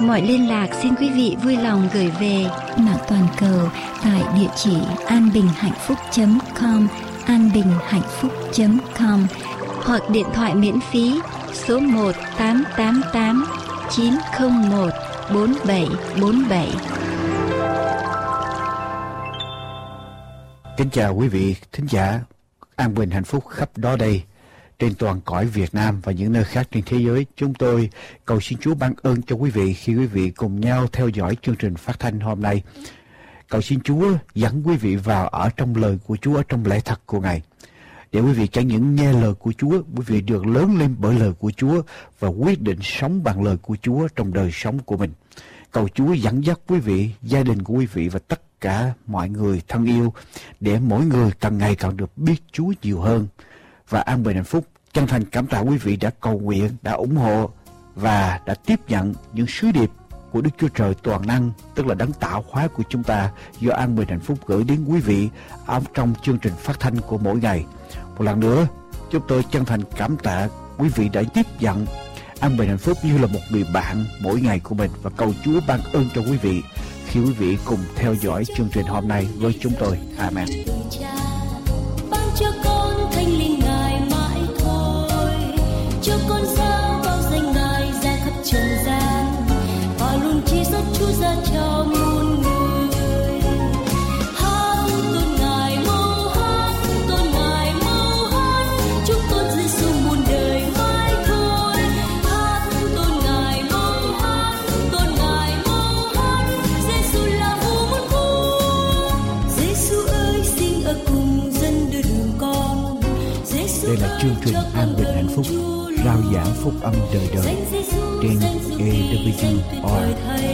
mọi liên lạc xin quý vị vui lòng gửi về mạng toàn cầu tại địa chỉ anbinhhạnhphúc.com anbinhhạnhphúc.com hoặc điện thoại miễn phí số 1 888 901 4747. Kính chào quý vị thính giả an bình hạnh phúc khắp đó đây trên toàn cõi Việt Nam và những nơi khác trên thế giới. Chúng tôi cầu xin Chúa ban ơn cho quý vị khi quý vị cùng nhau theo dõi chương trình phát thanh hôm nay. Cầu xin Chúa dẫn quý vị vào ở trong lời của Chúa, ở trong lẽ thật của Ngài. Để quý vị chẳng những nghe lời của Chúa, quý vị được lớn lên bởi lời của Chúa và quyết định sống bằng lời của Chúa trong đời sống của mình. Cầu Chúa dẫn dắt quý vị, gia đình của quý vị và tất cả mọi người thân yêu để mỗi người càng ngày càng được biết Chúa nhiều hơn và an bình hạnh phúc. Chân thành cảm tạ quý vị đã cầu nguyện, đã ủng hộ và đã tiếp nhận những sứ điệp của Đức Chúa Trời toàn năng, tức là đấng tạo hóa của chúng ta do an bình hạnh phúc gửi đến quý vị ở trong chương trình phát thanh của mỗi ngày. Một lần nữa, chúng tôi chân thành cảm tạ quý vị đã tiếp nhận an bình hạnh phúc như là một người bạn mỗi ngày của mình và cầu Chúa ban ơn cho quý vị khi quý vị cùng theo dõi chương trình hôm nay với chúng tôi. Amen. Đây là chương trình An Bình Hạnh Phúc Rao giảng phúc âm đời đời Trên AWR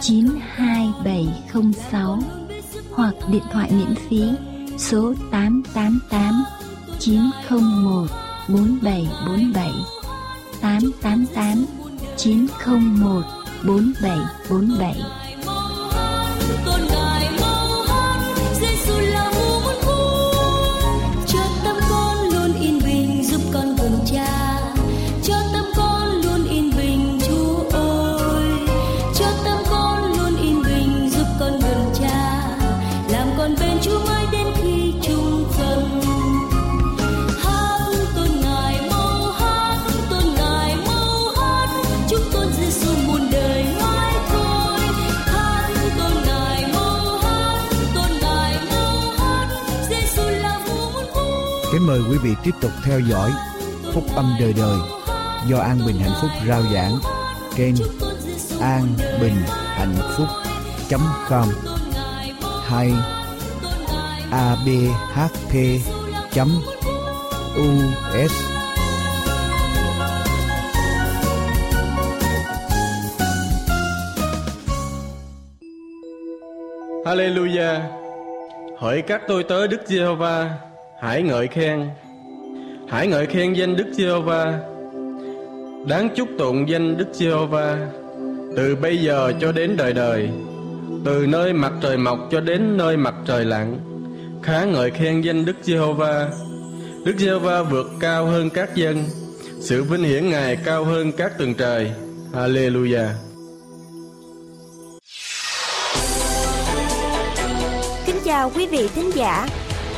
92706 hoặc điện thoại miễn phí số 888 901 4747 888 901 4747 mời quý vị tiếp tục theo dõi Phúc âm đời đời do An Bình Hạnh Phúc rao giảng trên an bình hạnh phúc com hay abhp us Hallelujah. Hỡi các tôi tớ Đức Giê-hô-va, hãy ngợi khen. Hãy ngợi khen danh Đức Giê-hô-va. Đáng chúc tụng danh Đức Giê-hô-va từ bây giờ cho đến đời đời, từ nơi mặt trời mọc cho đến nơi mặt trời lặn. Khá ngợi khen danh Đức Giê-hô-va. Đức Giê-hô-va vượt cao hơn các dân, sự vinh hiển Ngài cao hơn các tầng trời. Hallelujah. Kính chào quý vị thính giả.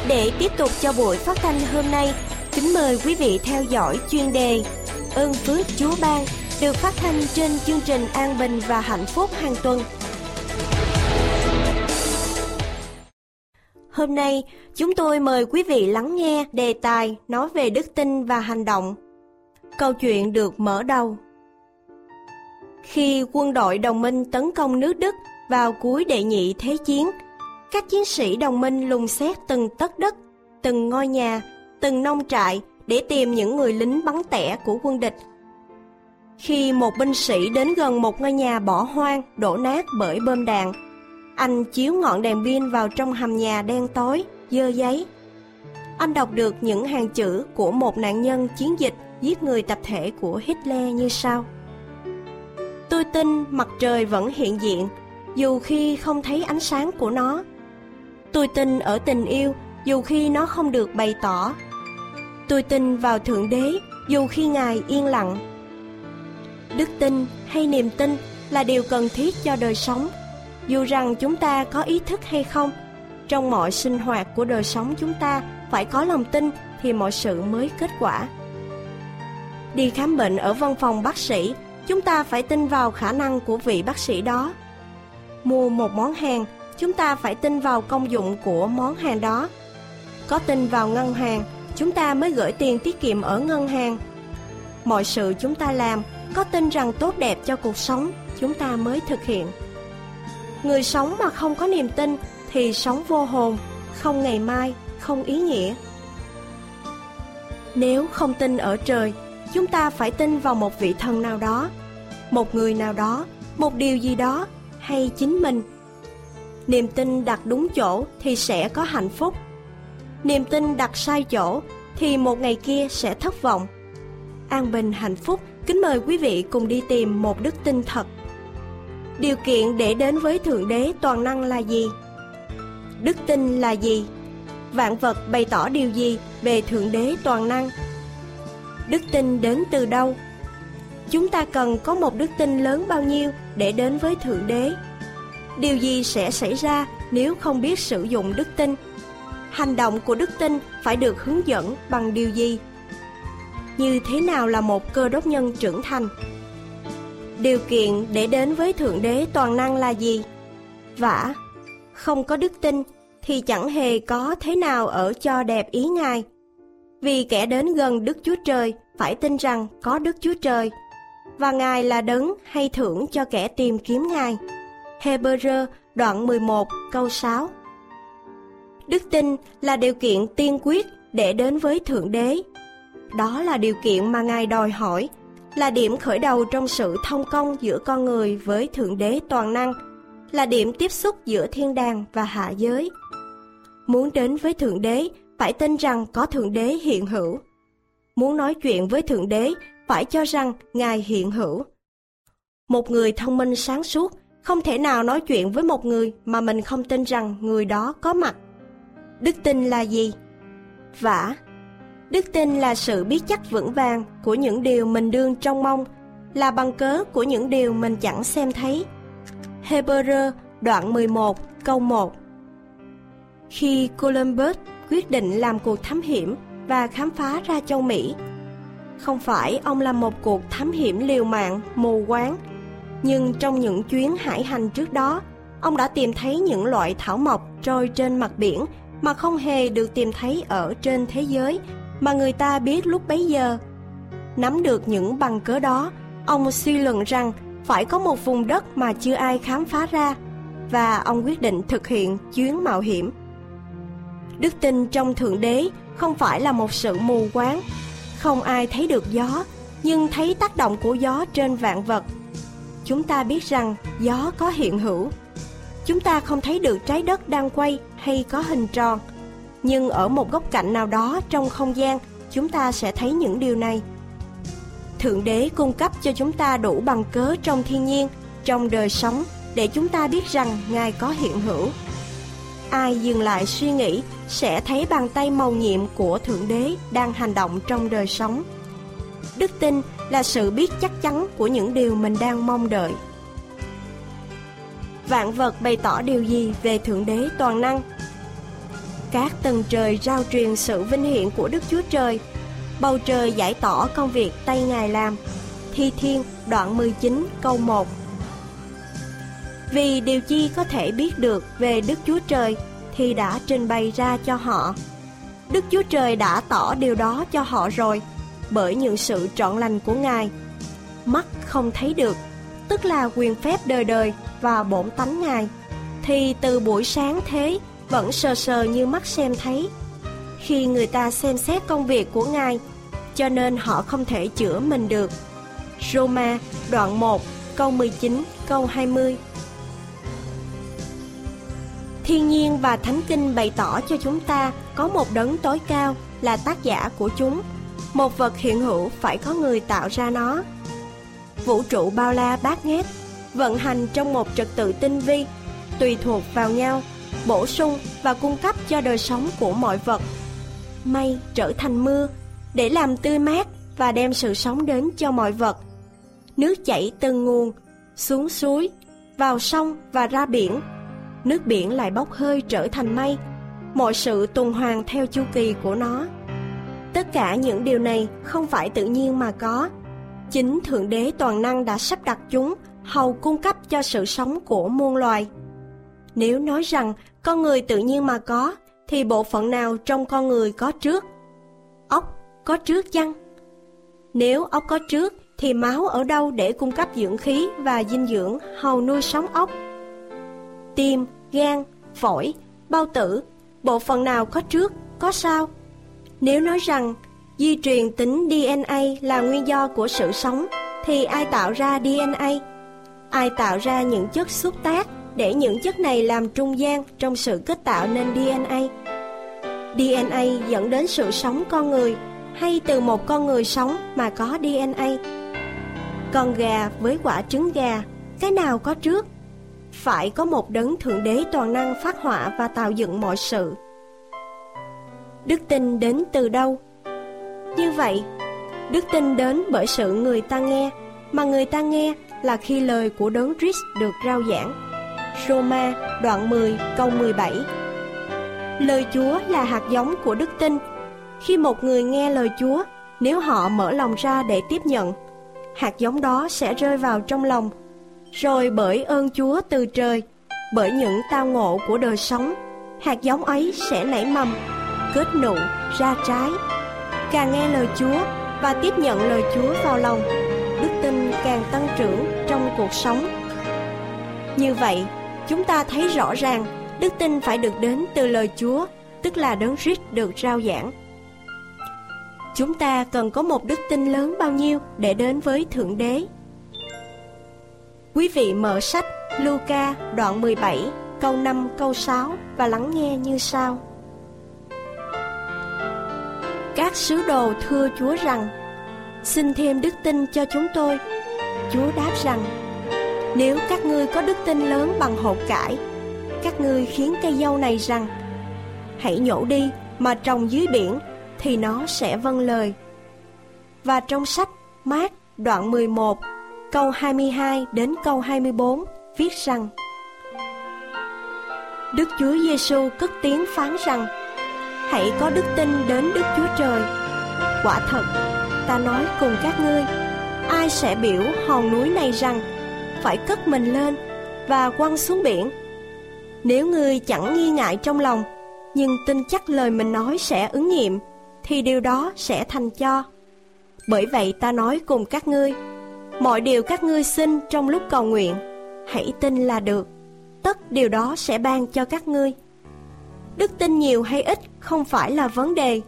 Để tiếp tục cho buổi phát thanh hôm nay, kính mời quý vị theo dõi chuyên đề Ơn phước Chúa ban được phát thanh trên chương trình An Bình và Hạnh Phúc hàng tuần. Hôm nay, chúng tôi mời quý vị lắng nghe đề tài nói về đức tin và hành động. Câu chuyện được mở đầu. Khi quân đội đồng minh tấn công nước Đức vào cuối đệ nhị thế chiến, các chiến sĩ đồng minh lùng xét từng tấc đất, từng ngôi nhà, từng nông trại để tìm những người lính bắn tẻ của quân địch. Khi một binh sĩ đến gần một ngôi nhà bỏ hoang, đổ nát bởi bơm đạn, anh chiếu ngọn đèn pin vào trong hầm nhà đen tối, dơ giấy. Anh đọc được những hàng chữ của một nạn nhân chiến dịch giết người tập thể của Hitler như sau. Tôi tin mặt trời vẫn hiện diện, dù khi không thấy ánh sáng của nó. Tôi tin ở tình yêu dù khi nó không được bày tỏ. Tôi tin vào Thượng Đế dù khi Ngài yên lặng. Đức tin hay niềm tin là điều cần thiết cho đời sống, dù rằng chúng ta có ý thức hay không. Trong mọi sinh hoạt của đời sống chúng ta phải có lòng tin thì mọi sự mới kết quả. Đi khám bệnh ở văn phòng bác sĩ, chúng ta phải tin vào khả năng của vị bác sĩ đó. Mua một món hàng chúng ta phải tin vào công dụng của món hàng đó. Có tin vào ngân hàng, chúng ta mới gửi tiền tiết kiệm ở ngân hàng. Mọi sự chúng ta làm, có tin rằng tốt đẹp cho cuộc sống, chúng ta mới thực hiện. Người sống mà không có niềm tin thì sống vô hồn, không ngày mai, không ý nghĩa. Nếu không tin ở trời, chúng ta phải tin vào một vị thần nào đó, một người nào đó, một điều gì đó hay chính mình niềm tin đặt đúng chỗ thì sẽ có hạnh phúc. Niềm tin đặt sai chỗ thì một ngày kia sẽ thất vọng. An bình hạnh phúc. Kính mời quý vị cùng đi tìm một đức tin thật. Điều kiện để đến với thượng đế toàn năng là gì? Đức tin là gì? Vạn vật bày tỏ điều gì về thượng đế toàn năng? Đức tin đến từ đâu? Chúng ta cần có một đức tin lớn bao nhiêu để đến với thượng đế? Điều gì sẽ xảy ra nếu không biết sử dụng đức tin? Hành động của đức tin phải được hướng dẫn bằng điều gì? Như thế nào là một cơ đốc nhân trưởng thành? Điều kiện để đến với thượng đế toàn năng là gì? Vả không có đức tin thì chẳng hề có thế nào ở cho đẹp ý ngài. Vì kẻ đến gần đức chúa trời phải tin rằng có đức chúa trời, và ngài là đấng hay thưởng cho kẻ tìm kiếm ngài. Hebrew đoạn 11 câu 6 Đức tin là điều kiện tiên quyết để đến với Thượng Đế. Đó là điều kiện mà Ngài đòi hỏi, là điểm khởi đầu trong sự thông công giữa con người với Thượng Đế toàn năng, là điểm tiếp xúc giữa thiên đàng và hạ giới. Muốn đến với Thượng Đế, phải tin rằng có Thượng Đế hiện hữu. Muốn nói chuyện với Thượng Đế, phải cho rằng Ngài hiện hữu. Một người thông minh sáng suốt không thể nào nói chuyện với một người mà mình không tin rằng người đó có mặt. Đức tin là gì? Vả. Đức tin là sự biết chắc vững vàng của những điều mình đương trong mong, là bằng cớ của những điều mình chẳng xem thấy. Hebrew đoạn 11 câu 1 Khi Columbus quyết định làm cuộc thám hiểm và khám phá ra châu Mỹ, không phải ông làm một cuộc thám hiểm liều mạng, mù quáng nhưng trong những chuyến hải hành trước đó, ông đã tìm thấy những loại thảo mộc trôi trên mặt biển mà không hề được tìm thấy ở trên thế giới mà người ta biết lúc bấy giờ. Nắm được những bằng cớ đó, ông suy luận rằng phải có một vùng đất mà chưa ai khám phá ra và ông quyết định thực hiện chuyến mạo hiểm. Đức tin trong Thượng Đế không phải là một sự mù quáng, không ai thấy được gió, nhưng thấy tác động của gió trên vạn vật. Chúng ta biết rằng gió có hiện hữu. Chúng ta không thấy được trái đất đang quay hay có hình tròn, nhưng ở một góc cạnh nào đó trong không gian, chúng ta sẽ thấy những điều này. Thượng Đế cung cấp cho chúng ta đủ bằng cớ trong thiên nhiên, trong đời sống để chúng ta biết rằng Ngài có hiện hữu. Ai dừng lại suy nghĩ sẽ thấy bàn tay màu nhiệm của Thượng Đế đang hành động trong đời sống. Đức tin là sự biết chắc chắn của những điều mình đang mong đợi. Vạn vật bày tỏ điều gì về Thượng Đế toàn năng? Các tầng trời rao truyền sự vinh hiển của Đức Chúa Trời. Bầu trời giải tỏ công việc tay Ngài làm. Thi Thiên, đoạn 19 câu 1 Vì điều chi có thể biết được về Đức Chúa Trời thì đã trình bày ra cho họ. Đức Chúa Trời đã tỏ điều đó cho họ rồi bởi những sự trọn lành của Ngài. Mắt không thấy được, tức là quyền phép đời đời và bổn tánh Ngài, thì từ buổi sáng thế vẫn sờ sờ như mắt xem thấy. Khi người ta xem xét công việc của Ngài, cho nên họ không thể chữa mình được. Roma đoạn 1 câu 19 câu 20 Thiên nhiên và Thánh Kinh bày tỏ cho chúng ta có một đấng tối cao là tác giả của chúng. Một vật hiện hữu phải có người tạo ra nó. Vũ trụ bao la bát ngát, vận hành trong một trật tự tinh vi, tùy thuộc vào nhau, bổ sung và cung cấp cho đời sống của mọi vật. Mây trở thành mưa để làm tươi mát và đem sự sống đến cho mọi vật. Nước chảy từng nguồn, xuống suối, vào sông và ra biển nước biển lại bốc hơi trở thành mây mọi sự tuần hoàn theo chu kỳ của nó tất cả những điều này không phải tự nhiên mà có. Chính thượng đế toàn năng đã sắp đặt chúng hầu cung cấp cho sự sống của muôn loài. Nếu nói rằng con người tự nhiên mà có thì bộ phận nào trong con người có trước? Ốc có trước chăng? Nếu ốc có trước thì máu ở đâu để cung cấp dưỡng khí và dinh dưỡng hầu nuôi sống ốc? Tim, gan, phổi, bao tử, bộ phận nào có trước, có sau. Nếu nói rằng di truyền tính DNA là nguyên do của sự sống, thì ai tạo ra DNA? Ai tạo ra những chất xúc tác để những chất này làm trung gian trong sự kết tạo nên DNA? DNA dẫn đến sự sống con người hay từ một con người sống mà có DNA? Con gà với quả trứng gà, cái nào có trước? phải có một đấng thượng đế toàn năng phát họa và tạo dựng mọi sự. Đức tin đến từ đâu? Như vậy, đức tin đến bởi sự người ta nghe, mà người ta nghe là khi lời của đấng Christ được rao giảng. Roma đoạn 10 câu 17 Lời Chúa là hạt giống của đức tin. Khi một người nghe lời Chúa, nếu họ mở lòng ra để tiếp nhận, hạt giống đó sẽ rơi vào trong lòng rồi bởi ơn Chúa từ trời, bởi những tao ngộ của đời sống, hạt giống ấy sẽ nảy mầm, kết nụ, ra trái. Càng nghe lời Chúa và tiếp nhận lời Chúa vào lòng, đức tin càng tăng trưởng trong cuộc sống. Như vậy, chúng ta thấy rõ ràng đức tin phải được đến từ lời Chúa, tức là đấng Christ được rao giảng. Chúng ta cần có một đức tin lớn bao nhiêu để đến với Thượng Đế Quý vị mở sách Luca đoạn 17 câu 5 câu 6 và lắng nghe như sau. Các sứ đồ thưa Chúa rằng, Xin thêm đức tin cho chúng tôi. Chúa đáp rằng, Nếu các ngươi có đức tin lớn bằng hột cải, Các ngươi khiến cây dâu này rằng, Hãy nhổ đi, mà trồng dưới biển, Thì nó sẽ vâng lời Và trong sách Mát đoạn 11 câu 22 đến câu 24 viết rằng, Đức Chúa Giêsu cất tiếng phán rằng Hãy có đức tin đến Đức Chúa Trời. Quả thật, ta nói cùng các ngươi Ai sẽ biểu hòn núi này rằng Phải cất mình lên và quăng xuống biển? Nếu ngươi chẳng nghi ngại trong lòng Nhưng tin chắc lời mình nói sẽ ứng nghiệm Thì điều đó sẽ thành cho. Bởi vậy ta nói cùng các ngươi mọi điều các ngươi xin trong lúc cầu nguyện, hãy tin là được, tất điều đó sẽ ban cho các ngươi. Đức tin nhiều hay ít không phải là vấn đề.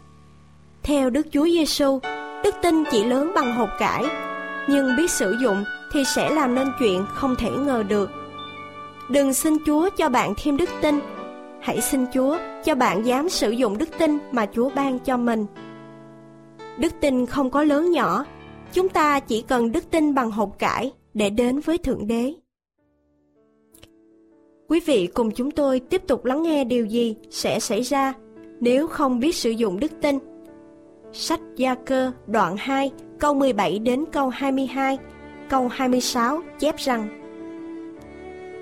Theo Đức Chúa Giêsu, đức tin chỉ lớn bằng hột cải, nhưng biết sử dụng thì sẽ làm nên chuyện không thể ngờ được. Đừng xin Chúa cho bạn thêm đức tin, hãy xin Chúa cho bạn dám sử dụng đức tin mà Chúa ban cho mình. Đức tin không có lớn nhỏ, chúng ta chỉ cần đức tin bằng hột cải để đến với Thượng Đế. Quý vị cùng chúng tôi tiếp tục lắng nghe điều gì sẽ xảy ra nếu không biết sử dụng đức tin. Sách Gia Cơ đoạn 2 câu 17 đến câu 22, câu 26 chép rằng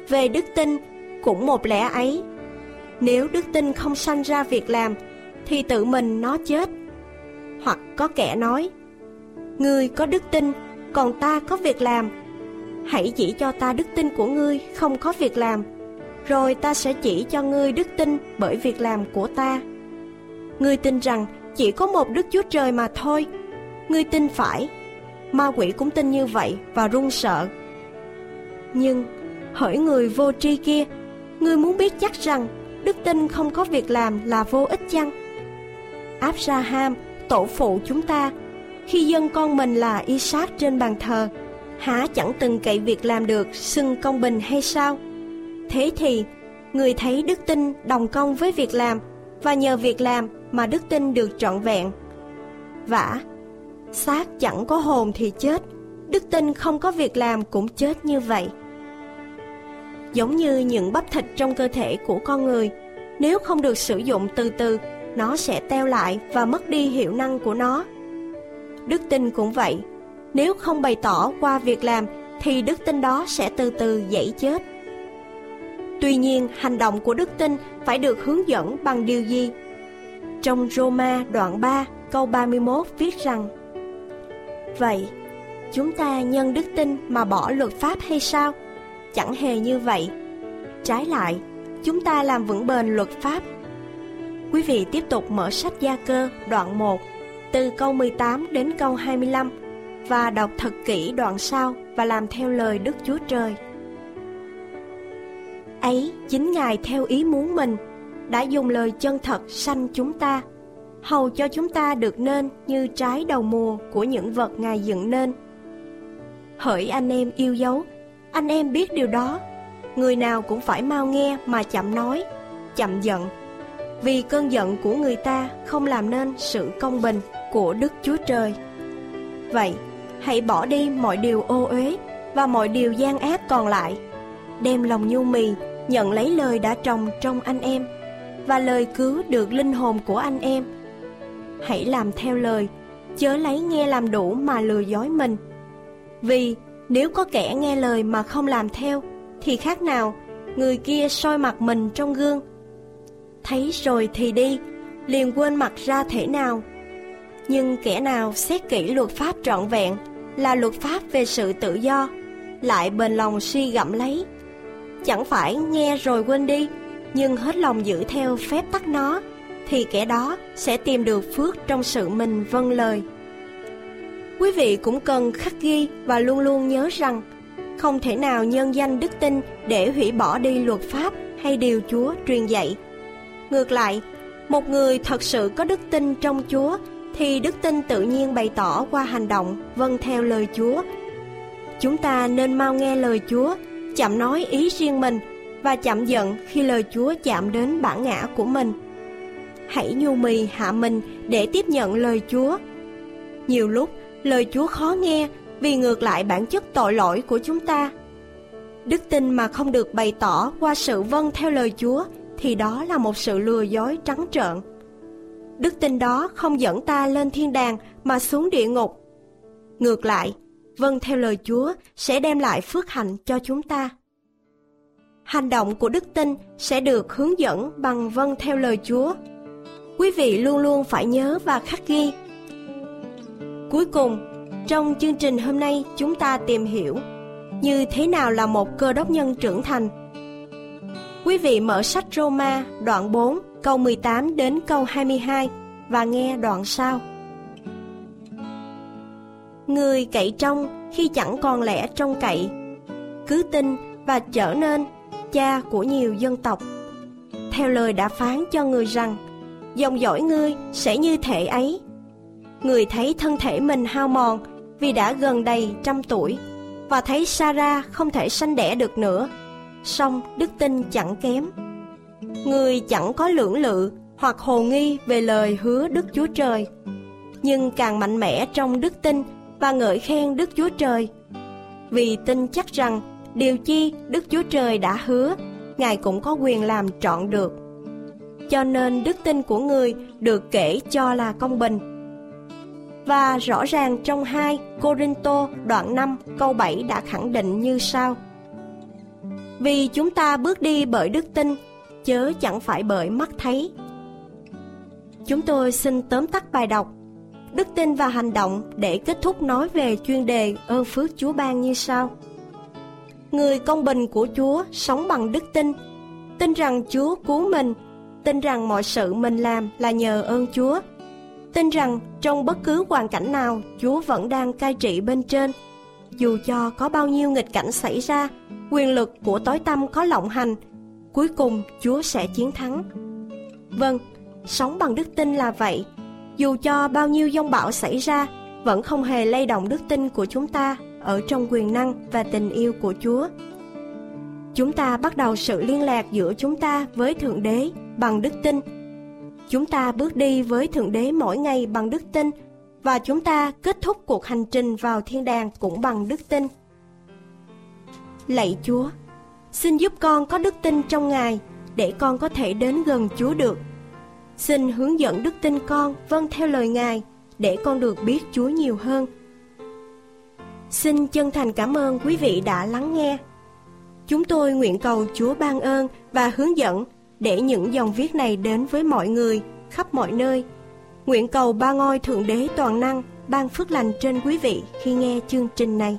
Về đức tin, cũng một lẽ ấy. Nếu đức tin không sanh ra việc làm, thì tự mình nó chết. Hoặc có kẻ nói, Ngươi có đức tin, còn ta có việc làm. Hãy chỉ cho ta đức tin của ngươi không có việc làm, rồi ta sẽ chỉ cho ngươi đức tin bởi việc làm của ta. Ngươi tin rằng chỉ có một Đức Chúa Trời mà thôi. Ngươi tin phải. Ma quỷ cũng tin như vậy và run sợ. Nhưng, hỡi người vô tri kia, ngươi muốn biết chắc rằng đức tin không có việc làm là vô ích chăng? Abraham, tổ phụ chúng ta, khi dân con mình là Isaac trên bàn thờ, há chẳng từng cậy việc làm được xưng công bình hay sao? Thế thì, người thấy đức tin đồng công với việc làm và nhờ việc làm mà đức tin được trọn vẹn. Vả, xác chẳng có hồn thì chết, đức tin không có việc làm cũng chết như vậy. Giống như những bắp thịt trong cơ thể của con người, nếu không được sử dụng từ từ, nó sẽ teo lại và mất đi hiệu năng của nó. Đức tin cũng vậy, nếu không bày tỏ qua việc làm thì đức tin đó sẽ từ từ dãy chết. Tuy nhiên, hành động của đức tin phải được hướng dẫn bằng điều gì? Trong Roma đoạn 3 câu 31 viết rằng Vậy, chúng ta nhân đức tin mà bỏ luật pháp hay sao? Chẳng hề như vậy. Trái lại, chúng ta làm vững bền luật pháp. Quý vị tiếp tục mở sách Gia Cơ đoạn 1 từ câu 18 đến câu 25 và đọc thật kỹ đoạn sau và làm theo lời Đức Chúa Trời. Ấy chính Ngài theo ý muốn mình đã dùng lời chân thật sanh chúng ta, hầu cho chúng ta được nên như trái đầu mùa của những vật Ngài dựng nên. Hỡi anh em yêu dấu, anh em biết điều đó, người nào cũng phải mau nghe mà chậm nói, chậm giận, vì cơn giận của người ta không làm nên sự công bình của Đức Chúa Trời. Vậy, hãy bỏ đi mọi điều ô uế và mọi điều gian ác còn lại, đem lòng nhu mì nhận lấy lời đã trồng trong anh em và lời cứu được linh hồn của anh em. Hãy làm theo lời, chớ lấy nghe làm đủ mà lừa dối mình. Vì nếu có kẻ nghe lời mà không làm theo, thì khác nào người kia soi mặt mình trong gương. Thấy rồi thì đi, liền quên mặt ra thể nào. Nhưng kẻ nào xét kỹ luật pháp trọn vẹn là luật pháp về sự tự do, lại bền lòng suy gặm lấy chẳng phải nghe rồi quên đi, nhưng hết lòng giữ theo phép tắc nó, thì kẻ đó sẽ tìm được phước trong sự mình vâng lời. Quý vị cũng cần khắc ghi và luôn luôn nhớ rằng không thể nào nhân danh đức tin để hủy bỏ đi luật pháp hay điều Chúa truyền dạy. Ngược lại, một người thật sự có đức tin trong Chúa thì đức tin tự nhiên bày tỏ qua hành động vâng theo lời Chúa. Chúng ta nên mau nghe lời Chúa chậm nói ý riêng mình và chậm giận khi lời Chúa chạm đến bản ngã của mình. Hãy nhu mì hạ mình để tiếp nhận lời Chúa. Nhiều lúc, lời Chúa khó nghe vì ngược lại bản chất tội lỗi của chúng ta. Đức tin mà không được bày tỏ qua sự vâng theo lời Chúa thì đó là một sự lừa dối trắng trợn. Đức tin đó không dẫn ta lên thiên đàng mà xuống địa ngục. Ngược lại, vâng theo lời Chúa sẽ đem lại phước hạnh cho chúng ta. Hành động của đức tin sẽ được hướng dẫn bằng vâng theo lời Chúa. Quý vị luôn luôn phải nhớ và khắc ghi. Cuối cùng, trong chương trình hôm nay chúng ta tìm hiểu như thế nào là một cơ đốc nhân trưởng thành. Quý vị mở sách Roma đoạn 4 câu 18 đến câu 22 và nghe đoạn sau. Người cậy trong khi chẳng còn lẽ trông cậy. Cứ tin và trở nên cha của nhiều dân tộc. Theo lời đã phán cho người rằng, Dòng dõi ngươi sẽ như thể ấy. Người thấy thân thể mình hao mòn Vì đã gần đầy trăm tuổi Và thấy Sarah không thể sanh đẻ được nữa, song đức tin chẳng kém. Người chẳng có lưỡng lự hoặc hồ nghi về lời hứa Đức Chúa Trời, Nhưng càng mạnh mẽ trong đức tin và ngợi khen Đức Chúa Trời. Vì tin chắc rằng, điều chi Đức Chúa Trời đã hứa, Ngài cũng có quyền làm trọn được. Cho nên đức tin của người được kể cho là công bình. Và rõ ràng trong 2 Corinto đoạn 5 câu 7 đã khẳng định như sau. Vì chúng ta bước đi bởi đức tin, Chớ chẳng phải bởi mắt thấy. Chúng tôi xin tóm tắt bài đọc Đức tin và hành động để kết thúc nói về chuyên đề ơn phước Chúa ban như sau. Người công bình của Chúa sống bằng đức tin, tin rằng Chúa cứu mình, tin rằng mọi sự mình làm là nhờ ơn Chúa, tin rằng trong bất cứ hoàn cảnh nào Chúa vẫn đang cai trị bên trên. Dù cho có bao nhiêu nghịch cảnh xảy ra, quyền lực của tối tâm có lộng hành, cuối cùng Chúa sẽ chiến thắng. Vâng, sống bằng đức tin là vậy, dù cho bao nhiêu dông bão xảy ra, vẫn không hề lay động đức tin của chúng ta ở trong quyền năng và tình yêu của Chúa. Chúng ta bắt đầu sự liên lạc giữa chúng ta với Thượng Đế bằng đức tin. Chúng ta bước đi với Thượng Đế mỗi ngày bằng đức tin và chúng ta kết thúc cuộc hành trình vào thiên đàng cũng bằng đức tin. Lạy Chúa, xin giúp con có đức tin trong Ngài để con có thể đến gần Chúa được. Xin hướng dẫn đức tin con vâng theo lời Ngài, để con được biết Chúa nhiều hơn. Xin chân thành cảm ơn quý vị đã lắng nghe. Chúng tôi nguyện cầu Chúa ban ơn và hướng dẫn để những dòng viết này đến với mọi người khắp mọi nơi. Nguyện cầu ba ngôi Thượng Đế toàn năng ban phước lành trên quý vị khi nghe chương trình này.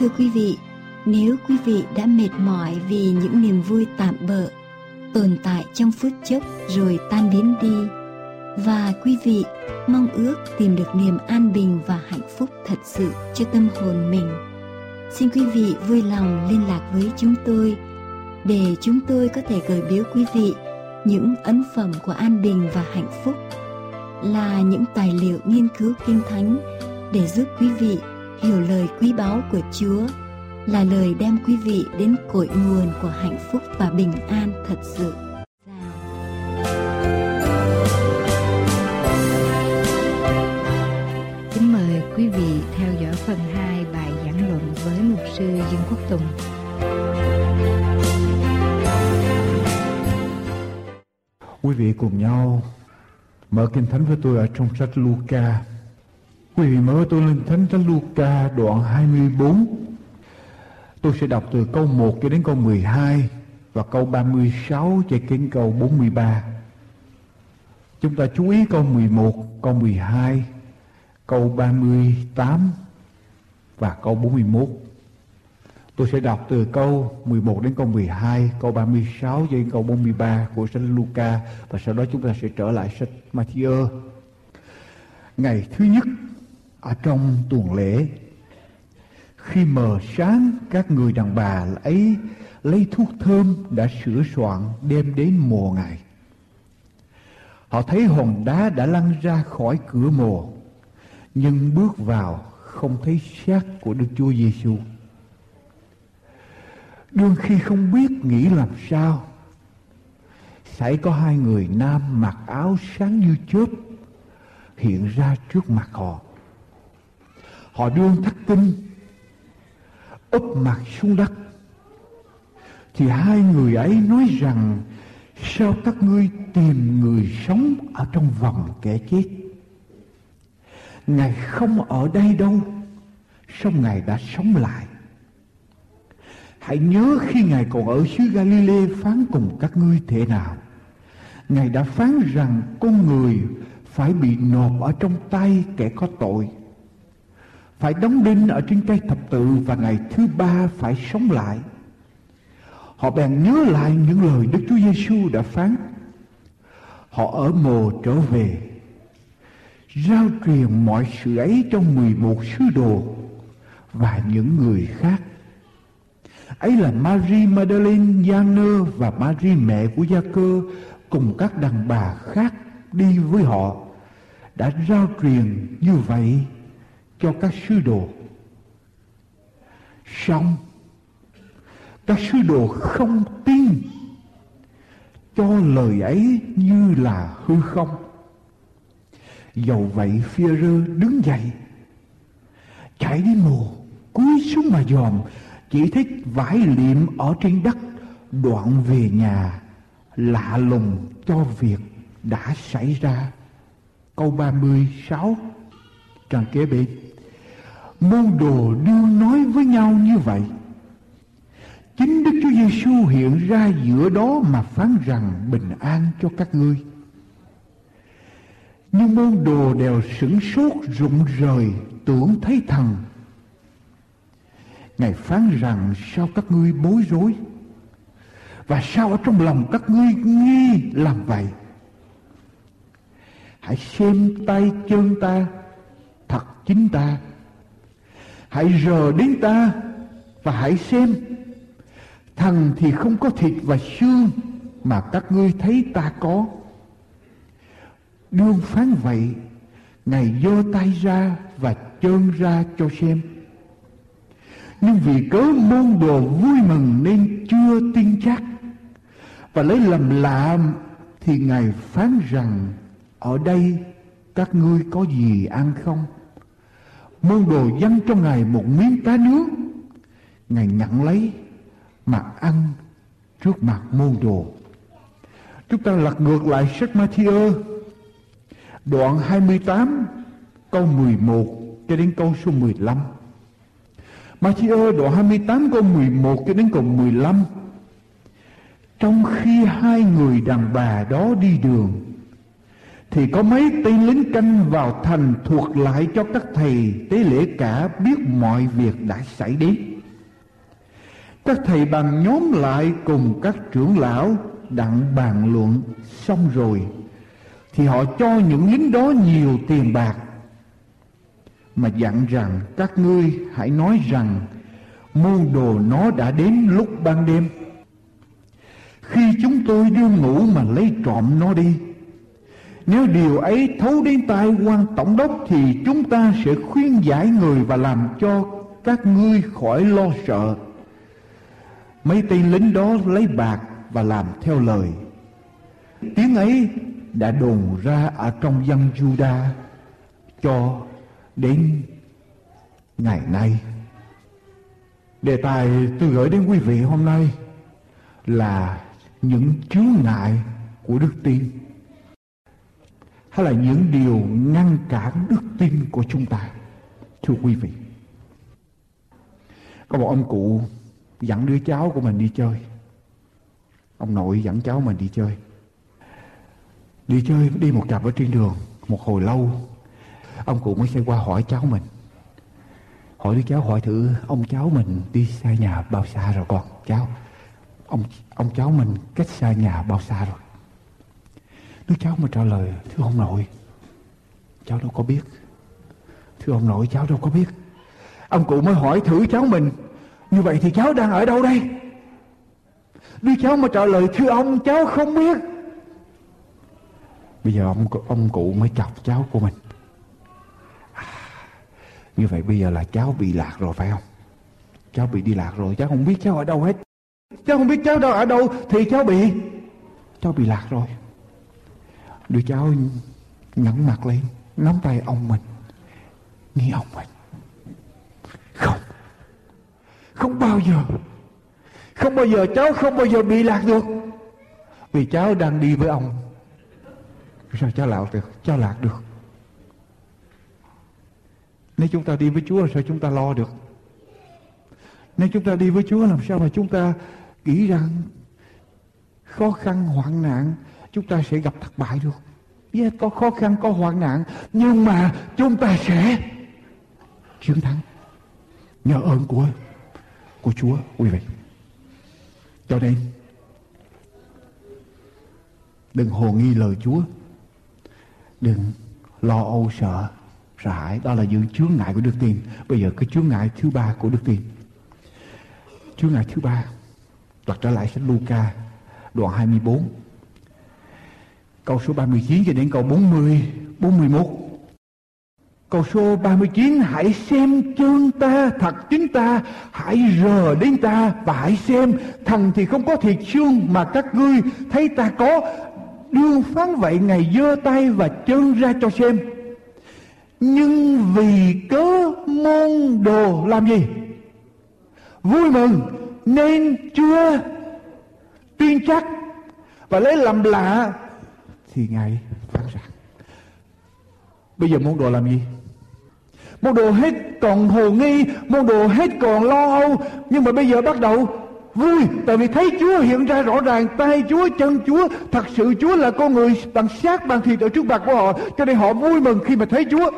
Thưa quý vị, nếu quý vị đã mệt mỏi vì những niềm vui tạm bợ, tồn tại trong phút chốc rồi tan biến đi, và quý vị mong ước tìm được niềm an bình và hạnh phúc thật sự cho tâm hồn mình, xin quý vị vui lòng liên lạc với chúng tôi để chúng tôi có thể gửi biếu quý vị những ấn phẩm của an bình và hạnh phúc là những tài liệu nghiên cứu kinh thánh để giúp quý vị hiểu lời quý báu của Chúa là lời đem quý vị đến cội nguồn của hạnh phúc và bình an thật sự. Kính mời quý vị theo dõi phần 2 bài giảng luận với mục sư Dương Quốc Tùng. Quý vị cùng nhau Mở Kinh Thánh với tôi ở trong sách Luca. Quý vị mở tôi lên Thánh sách Luca đoạn 24. Tôi sẽ đọc từ câu 1 cho đến câu 12 và câu 36 cho đến câu 43. Chúng ta chú ý câu 11, câu 12, câu 38 và câu 41. Tôi sẽ đọc từ câu 11 đến câu 12, câu 36 cho đến câu 43 của sách Luca và sau đó chúng ta sẽ trở lại sách Matthew. Ngày thứ nhất ở trong tuần lễ khi mờ sáng các người đàn bà ấy lấy thuốc thơm đã sửa soạn đem đến mồ ngài. Họ thấy hòn đá đã lăn ra khỏi cửa mồ nhưng bước vào không thấy xác của Đức Chúa Giêsu. Đương khi không biết nghĩ làm sao Xảy có hai người nam mặc áo sáng như chớp Hiện ra trước mặt họ. Họ đương thất kinh, úp mặt xuống đất. Thì hai người ấy nói rằng, sao các ngươi tìm người sống ở trong vòng kẻ chết? Ngài không ở đây đâu, song ngài đã sống lại hãy nhớ khi ngài còn ở xứ Galilee phán cùng các ngươi thế nào. Ngài đã phán rằng con người phải bị nộp ở trong tay kẻ có tội. Phải đóng đinh ở trên cây thập tự và ngày thứ ba phải sống lại. Họ bèn nhớ lại những lời Đức Chúa Giêsu đã phán. Họ ở mồ trở về giao truyền mọi sự ấy trong 11 sứ đồ và những người khác ấy là Marie Magdalene, Gianơ và Marie mẹ của Gia Cơ cùng các đàn bà khác đi với họ đã giao truyền như vậy cho các sứ đồ. Xong, các sứ đồ không tin cho lời ấy như là hư không. Dầu vậy phi rơ đứng dậy, chạy đi mồ, cúi xuống mà dòm, chỉ thích vải liệm ở trên đất, đoạn về nhà, lạ lùng cho việc đã xảy ra. Câu 36 trang kế bên. Môn đồ đương nói với nhau như vậy. Chính Đức Chúa Giêsu hiện ra giữa đó mà phán rằng bình an cho các ngươi. Nhưng môn đồ đều sửng sốt rụng rời tưởng thấy thần. Ngài phán rằng sao các ngươi bối rối và sao ở trong lòng các ngươi nghi làm vậy? Hãy xem tay chân ta, thật chính ta. Hãy rờ đến ta và hãy xem thần thì không có thịt và xương mà các ngươi thấy ta có. Đương phán vậy, ngài giơ tay ra và chân ra cho xem nhưng vì cớ môn đồ vui mừng nên chưa tin chắc. Và lấy làm lạ thì ngài phán rằng, ở đây các ngươi có gì ăn không? Môn đồ dâng cho ngài một miếng cá nướng. Ngài nhận lấy mà ăn trước mặt môn đồ. Chúng ta lật ngược lại sách Matthew, đoạn 28 câu 11 cho đến câu số 15 Matthew đoạn 28 câu 11 cho đến câu 15 trong khi hai người đàn bà đó đi đường, thì có mấy tên lính canh vào thành thuộc lại cho các thầy tế lễ cả biết mọi việc đã xảy đến. Các thầy bàn nhóm lại cùng các trưởng lão đặng bàn luận xong rồi, thì họ cho những lính đó nhiều tiền bạc mà dặn rằng, các ngươi hãy nói rằng môn đồ nó đã đến lúc ban đêm. Khi chúng tôi đưa ngủ mà lấy trộm nó đi, nếu điều ấy thấu đến tai quan tổng đốc thì chúng ta sẽ khuyên giải người và làm cho các ngươi khỏi lo sợ. Mấy tên lính đó lấy bạc và làm theo lời. Tiếng ấy đã đồn ra ở trong dân Juda cho đến ngày nay. Đề tài tôi gửi đến quý vị hôm nay là những chướng ngại của đức tin, hay là những điều ngăn cản đức tin của chúng ta, thưa quý vị. Có một ông cụ dẫn đứa cháu của mình đi chơi. Ông nội dẫn cháu mình đi chơi. Đi chơi, đi một cặp ở trên đường, một hồi lâu ông cụ mới xoay qua hỏi cháu mình. Hỏi đứa cháu, hỏi thử ông cháu mình đi xa nhà bao xa rồi con. Cháu, ông ông cháu mình cách xa nhà bao xa rồi. Đứa cháu mà trả lời, thưa ông nội, cháu đâu có biết. Thưa ông nội, cháu đâu có biết. Ông cụ mới hỏi thử cháu mình, như vậy thì cháu đang ở đâu đây? Đứa cháu mà trả lời, thưa ông, cháu không biết. Bây giờ ông ông cụ mới chọc cháu của mình như vậy bây giờ là cháu bị lạc rồi, phải không? Cháu bị đi lạc rồi, cháu không biết cháu ở đâu hết. Cháu không biết cháu đâu ở đâu, thì cháu bị cháu bị lạc rồi. Đứa cháu nhẫn mặt lên, nắm tay ông mình, nghe ông mình. Không không bao giờ, không bao giờ, cháu không bao giờ bị lạc được. Vì cháu đang đi với ông. Sao cháu lạc được? Cháu lạc được nếu chúng ta đi với Chúa sao chúng ta lo được? Nếu chúng ta đi với Chúa làm sao mà chúng ta nghĩ rằng khó khăn hoạn nạn chúng ta sẽ gặp thất bại được? Yeah, có khó khăn có hoạn nạn nhưng mà chúng ta sẽ chiến thắng. Nhờ ơn của của Chúa quý vị. Cho nên đừng hồ nghi lời Chúa. Đừng lo âu sợ rãi đó là những chướng ngại của đức tin. Bây giờ cái chướng ngại thứ ba của đức tin. Chướng ngại thứ ba lật trở lại sách Luca, đoạn 24 câu số 39 cho đến câu 40 41 Câu số 39 Hãy xem chân ta thật chính ta, Hãy rờ đến ta Và hãy xem, thằng thì không có thiệt xương Mà các ngươi thấy ta có. Đương phán vậy, Ngày giơ tay và chân ra cho xem. Nhưng vì cớ môn đồ làm gì? Vui mừng, Nên chưa tin chắc. Và lấy làm lạ Thì Ngài phán rằng, Bây giờ môn đồ làm gì? Môn đồ hết còn hồ nghi, Môn đồ hết còn lo âu. Nhưng mà bây giờ bắt đầu vui Tại vì thấy Chúa hiện ra rõ ràng Tay Chúa, chân Chúa Thật sự Chúa là con người bằng xác bằng thịt ở trước mặt của họ Cho nên họ vui mừng khi mà thấy Chúa.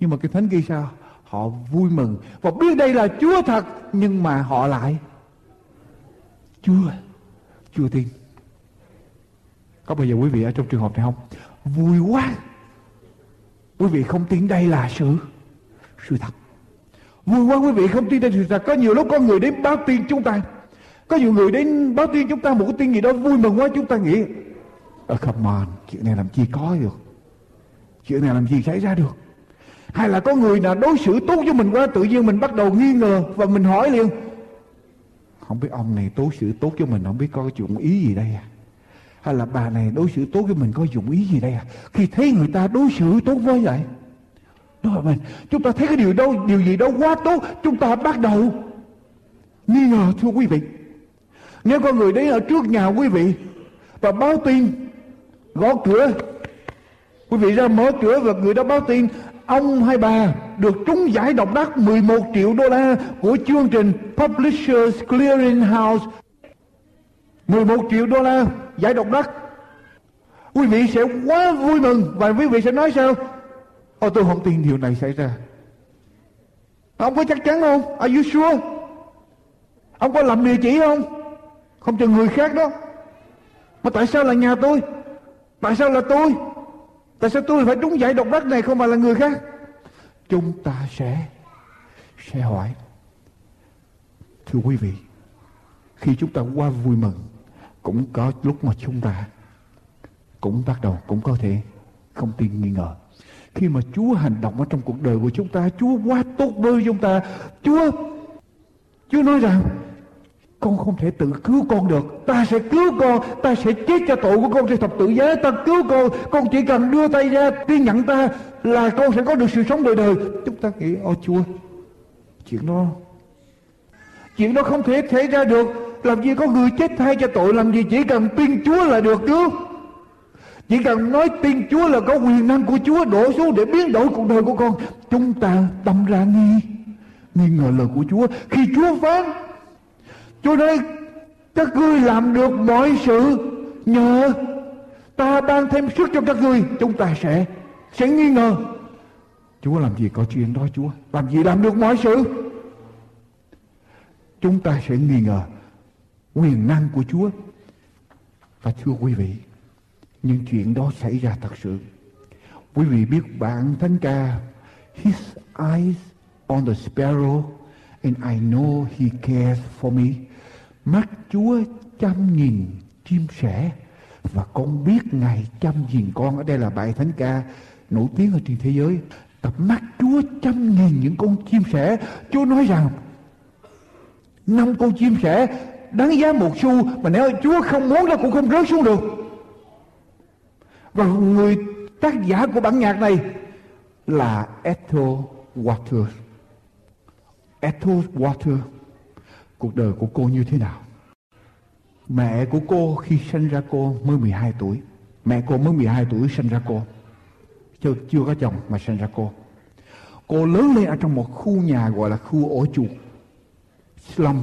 Nhưng mà cái thánh ghi sao? Họ vui mừng Và biết đây là Chúa thật Nhưng mà họ lại Chúa Chúa tin. Có bao giờ quý vị ở trong trường hợp này không? Vui quá. Quý vị không tin đây là sự sự thật. Vui quá quý vị không tin đây sự thật. Có nhiều lúc có người đến báo tin chúng ta. Có nhiều người đến báo tin chúng ta một cái tin gì đó vui mừng quá chúng ta nghĩ. Oh, come on, chuyện này làm chi có được. Chuyện này làm gì xảy ra được. Hay là có người nào đối xử tốt với mình quá tự nhiên mình bắt đầu nghi ngờ và mình hỏi liền. Không biết ông này đối xử tốt với mình không biết có dụng ý gì đây à hay là bà này đối xử tốt với mình có dụng ý gì đây à khi thấy người ta đối xử tốt với vậy đó là mình chúng ta thấy cái điều đâu, điều gì đâu quá tốt, chúng ta bắt đầu nghi ngờ, thưa quý vị. Nếu có người đến ở trước nhà quý vị và báo tin, gõ cửa, quý vị ra mở cửa và người đó báo tin, ông hay bà được trúng giải độc đắc 11 triệu đô la của chương trình Publishers Clearing House 11 triệu đô la giải độc đắc. Quý vị sẽ quá vui mừng và quý vị sẽ nói sao? Ôi, tôi không tin điều này xảy ra Ông có chắc chắn không? Are you sure? Ông có làm địa chỉ không? Không cho người khác đó Mà tại sao là nhà tôi? Tại sao là tôi? Tại sao tôi phải trúng giải độc đắc này không phải là người khác? Chúng ta sẽ sẽ hỏi Thưa quý vị, Khi chúng ta qua vui mừng, cũng có lúc mà chúng ta cũng bắt đầu cũng có thể không tin nghi ngờ khi mà Chúa hành động ở trong cuộc đời của chúng ta, Chúa quá tốt với chúng ta. Chúa Chúa nói rằng, con không thể tự cứu con được. Ta sẽ cứu con, ta sẽ chết cho tội của con trên thập tự giá. Ta cứu con con chỉ cần đưa tay ra tin nhận ta là con sẽ có được sự sống đời đời. Chúng ta nghĩ, ôi chúa, chuyện đó chuyện đó không thể xảy ra được. Làm gì có người chết thay cho tội, làm gì chỉ cần tin Chúa là được chứ chỉ cần nói tin Chúa là có quyền năng của Chúa đổ xuống để biến đổi cuộc đời của con chúng ta tâm ra nghi. Nghi ngờ lời của Chúa. Khi Chúa phán Chúa nói các ngươi làm được mọi sự nhờ ta ban thêm sức cho các ngươi chúng ta sẽ sẽ nghi ngờ. Chúa làm gì có chuyện đó Chúa? Làm gì làm được mọi sự? Chúng ta sẽ nghi ngờ quyền năng của Chúa. Và thưa quý vị, những chuyện đó xảy ra thật sự. Quý vị biết bạn thánh ca, His eyes on the sparrow, and I know he cares for me. Mắt Chúa chăm nhìn chim sẻ, và con biết Ngài chăm nhìn con. Ở đây là bài thánh ca nổi tiếng ở trên thế giới. Tập mắt Chúa chăm nhìn những con chim sẻ. Chúa nói rằng, năm con chim sẻ đáng giá một xu, mà nếu Chúa không muốn nó cũng không rớt xuống được và người tác giả của bản nhạc này là Ethel Waters. Ethel Water cuộc đời của cô như thế nào? Mẹ của cô khi sinh ra cô mới 12 tuổi. Mẹ cô mới 12 tuổi sinh ra cô. Chưa, chưa có chồng mà sinh ra cô. Cô lớn lên ở trong một khu nhà gọi là khu ổ chuột slum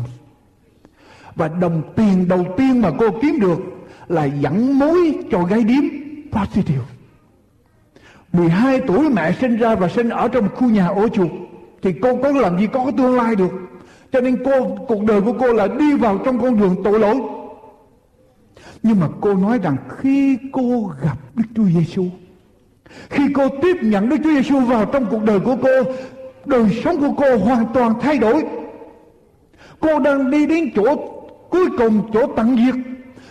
và đồng tiền đầu tiên mà cô kiếm được là dẫn mối cho gái điếm prostitute 12 tuổi mẹ sinh ra và sinh ở trong khu nhà ổ chuột, thì cô có làm gì có tương lai được. Cho nên cô, cuộc đời của cô là đi vào trong con đường tội lỗi. Nhưng mà cô nói rằng khi cô gặp Đức Chúa Giêsu khi cô tiếp nhận Đức Chúa Giêsu vào trong cuộc đời của cô, đời sống của cô hoàn toàn thay đổi. Cô đang đi đến chỗ cuối cùng, chỗ tận diệt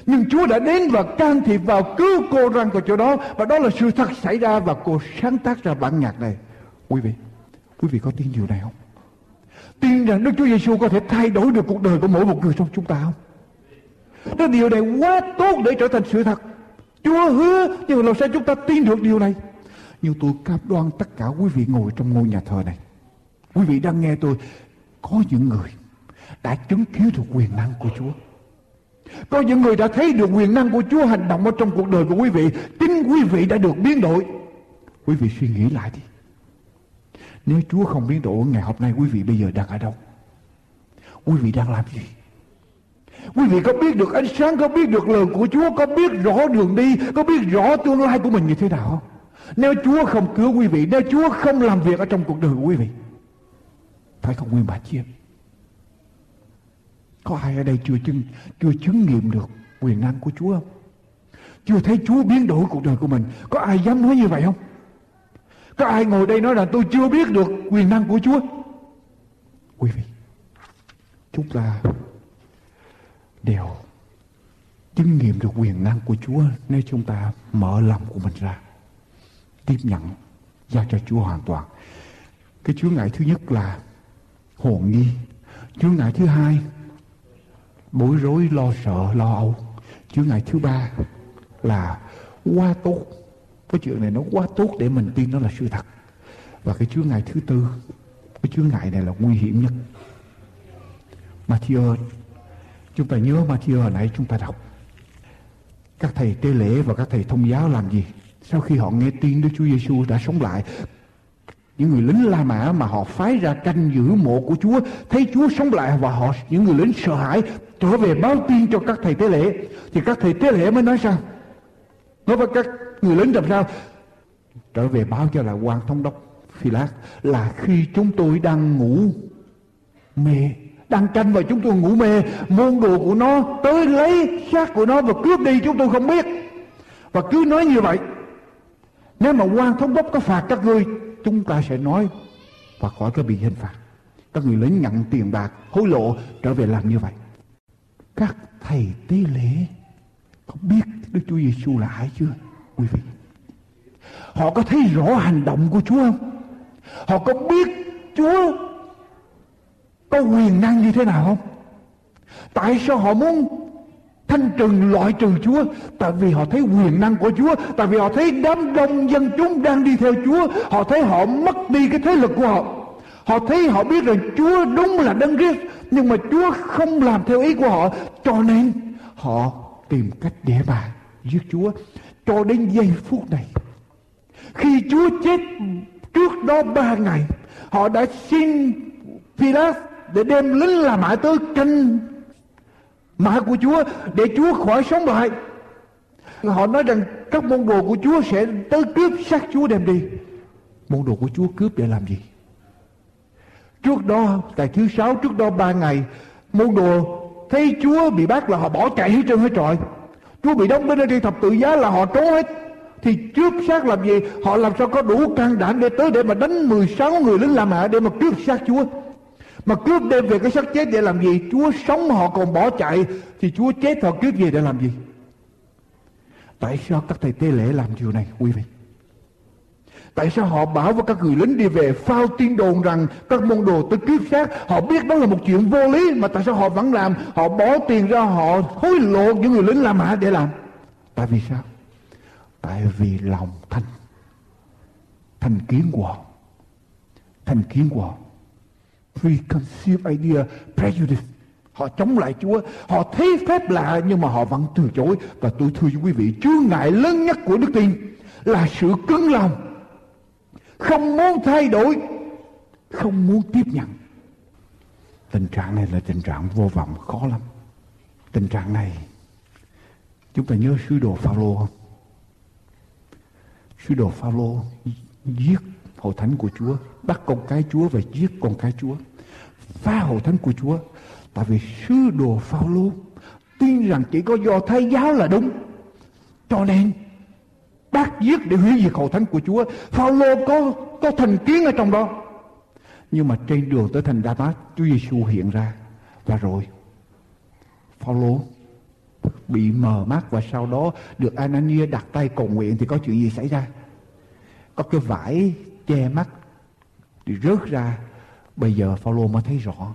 nhưng Chúa đã đến và can thiệp vào cứu cô răng của chỗ đó. Và đó là sự thật xảy ra và cô sáng tác ra bản nhạc này. Quý vị quý vị có tin điều này không? Tin rằng Đức Chúa Giêsu có thể thay đổi được cuộc đời của mỗi một người trong chúng ta không? Đó điều này quá tốt để trở thành sự thật. Chúa hứa, nhưng làm sao chúng ta tin được điều này? Nhưng tôi cam đoan tất cả quý vị ngồi trong ngôi nhà thờ này. Quý vị đang nghe tôi, có những người đã chứng kiến được quyền năng của Chúa có những người đã thấy được quyền năng của Chúa hành động ở trong cuộc đời của quý vị. Chính quý vị đã được biến đổi. Quý vị suy nghĩ lại đi. Nếu Chúa không biến đổi ngày hôm nay quý vị bây giờ đang ở đâu? Quý vị đang làm gì? Quý vị có biết được ánh sáng, có biết được lời của Chúa, có biết rõ đường đi, có biết rõ tương lai của mình như thế nào không? Nếu Chúa không cứu quý vị, nếu Chúa không làm việc ở trong cuộc đời của quý vị, phải không nguyên bà chị em? Có ai ở đây chưa chứng chưa chứng nghiệm được quyền năng của Chúa không? Chưa thấy Chúa biến đổi cuộc đời của mình. Có ai dám nói như vậy không? Có ai ngồi đây nói là tôi chưa biết được quyền năng của Chúa? Quý vị, chúng ta đều chứng nghiệm được quyền năng của Chúa nếu chúng ta mở lòng của mình ra tiếp nhận giao cho Chúa hoàn toàn cái chướng ngại thứ nhất là hồn nghi chướng ngại thứ hai bối rối lo sợ lo âu chướng ngại thứ ba là quá tốt cái chuyện này nó quá tốt để mình tin nó là sự thật và cái chướng ngại thứ tư cái chướng ngại này là nguy hiểm nhất Matthew Chúng ta nhớ Matthew hồi nãy chúng ta đọc. Các thầy tế lễ và các thầy thông giáo làm gì? Sau khi họ nghe tin Đức Chúa Giêsu đã sống lại, những người lính La Mã mà họ phái ra canh giữ mộ của Chúa, thấy Chúa sống lại và họ những người lính sợ hãi trở về báo tin cho các thầy tế lễ. Thì các thầy tế lễ mới nói sao? Nói với các người lớn làm sao? Trở về báo cho là quan thống đốc Phi Lát là khi chúng tôi đang ngủ mê, đang canh và chúng tôi ngủ mê, môn đồ của nó tới lấy xác của nó và cướp đi chúng tôi không biết và cứ nói như vậy nếu mà quan thống đốc có phạt các ngươi, chúng ta sẽ nói và khỏi có bị hình phạt các người lính nhận tiền bạc, hối lộ, trở về làm như vậy các thầy tế lễ, có biết Đức Chúa Giêsu là ai chưa, quý vị? Họ có thấy rõ hành động của Chúa không? Họ có biết Chúa có quyền năng như thế nào không? Tại sao họ muốn thanh trừng loại trừ chúa? Tại vì họ thấy quyền năng của chúa, tại vì họ thấy đám đông dân chúng đang đi theo chúa, họ thấy họ mất đi cái thế lực của họ họ thấy họ biết rằng chúa đúng là đấng Christ, nhưng mà chúa không làm theo ý của họ, cho nên họ tìm cách để mà giết chúa cho đến giây phút này khi chúa chết trước đó ba ngày, họ đã xin Pilat để đem lính là mã tới canh mã của Chúa để Chúa khỏi sống lại. Họ nói rằng các môn đồ của Chúa sẽ tới cướp xác Chúa đem đi. Môn đồ của Chúa cướp để làm gì? Trước đó, tại thứ sáu, trước đó ba ngày, môn đồ thấy Chúa bị bắt là họ bỏ chạy hết trơn hết trọi. Chúa bị đóng bên đi thập tự giá là họ trốn hết. Thì trước xác làm gì? Họ làm sao có đủ can đảm để tới để mà đánh 16 người lính La Mã để mà cướp xác Chúa. Mà cướp đem về cái xác chết để làm gì? Chúa sống họ còn bỏ chạy thì Chúa chết họ cướp về để làm gì? Tại sao các thầy tế lễ làm điều này quý vị? Tại sao họ bảo với các người lính đi về phao tin đồn rằng các môn đồ tới cướp xác Họ biết đó là một chuyện vô lý Mà tại sao họ vẫn làm Họ bỏ tiền ra họ hối lộ những người lính làm hả để làm Tại vì sao Tại vì lòng thanh Thành kiến của họ Thành kiến của họ preconceived idea, prejudice. Họ chống lại Chúa, họ thấy phép lạ nhưng mà họ vẫn từ chối. Và tôi thưa quý vị, chướng ngại lớn nhất của đức tin là sự cứng lòng. Không muốn thay đổi, không muốn tiếp nhận. Tình trạng này là tình trạng vô vọng khó lắm. Tình trạng này, chúng ta nhớ sứ đồ Phaolô không? Sứ đồ Phaolô giết hội thánh của Chúa, bắt con cái Chúa và giết con cái Chúa, phá hội thánh của Chúa. Tại vì sứ đồ Phaolô tin rằng chỉ có do Thái giáo là đúng, cho nên bắt giết để hủy diệt hội thánh của Chúa. Phaolô có có thành kiến ở trong đó. Nhưng mà trên đường tới thành Damas, Chúa Giêsu hiện ra và rồi Phaolô bị mờ mắt và sau đó được Anania đặt tay cầu nguyện thì có chuyện gì xảy ra? Có cái vải che mắt thì rớt ra bây giờ Phaolô mới thấy rõ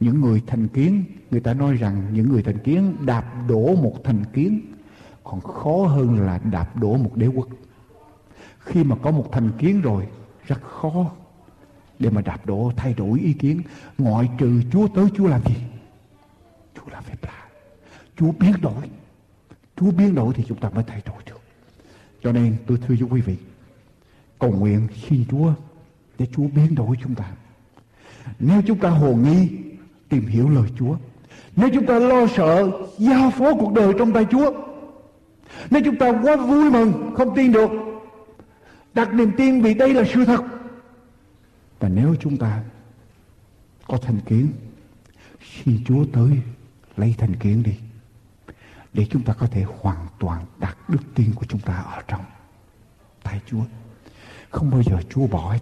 những người thành kiến người ta nói rằng những người thành kiến đạp đổ một thành kiến còn khó hơn là đạp đổ một đế quốc. Khi mà có một thành kiến rồi, rất khó để mà đạp đổ, thay đổi ý kiến. Ngoại trừ chúa tới chúa làm gì? Chúa làm phép lạ. Chúa biến đổi. Chúa biến đổi thì chúng ta mới thay đổi được. Cho nên tôi thưa với quý vị, cầu nguyện xin chúa để chúa biến đổi chúng ta. Nếu chúng ta hồ nghi, tìm hiểu lời chúa. Nếu chúng ta lo sợ giao phó cuộc đời trong tay chúa nên chúng ta quá vui mừng, không tin được, đặt niềm tin vì đây là sự thật. Và nếu chúng ta có thành kiến, xin Chúa tới lấy thành kiến đi, để chúng ta có thể hoàn toàn đặt đức tin của chúng ta ở trong tay Chúa. Không bao giờ Chúa bỏ hết.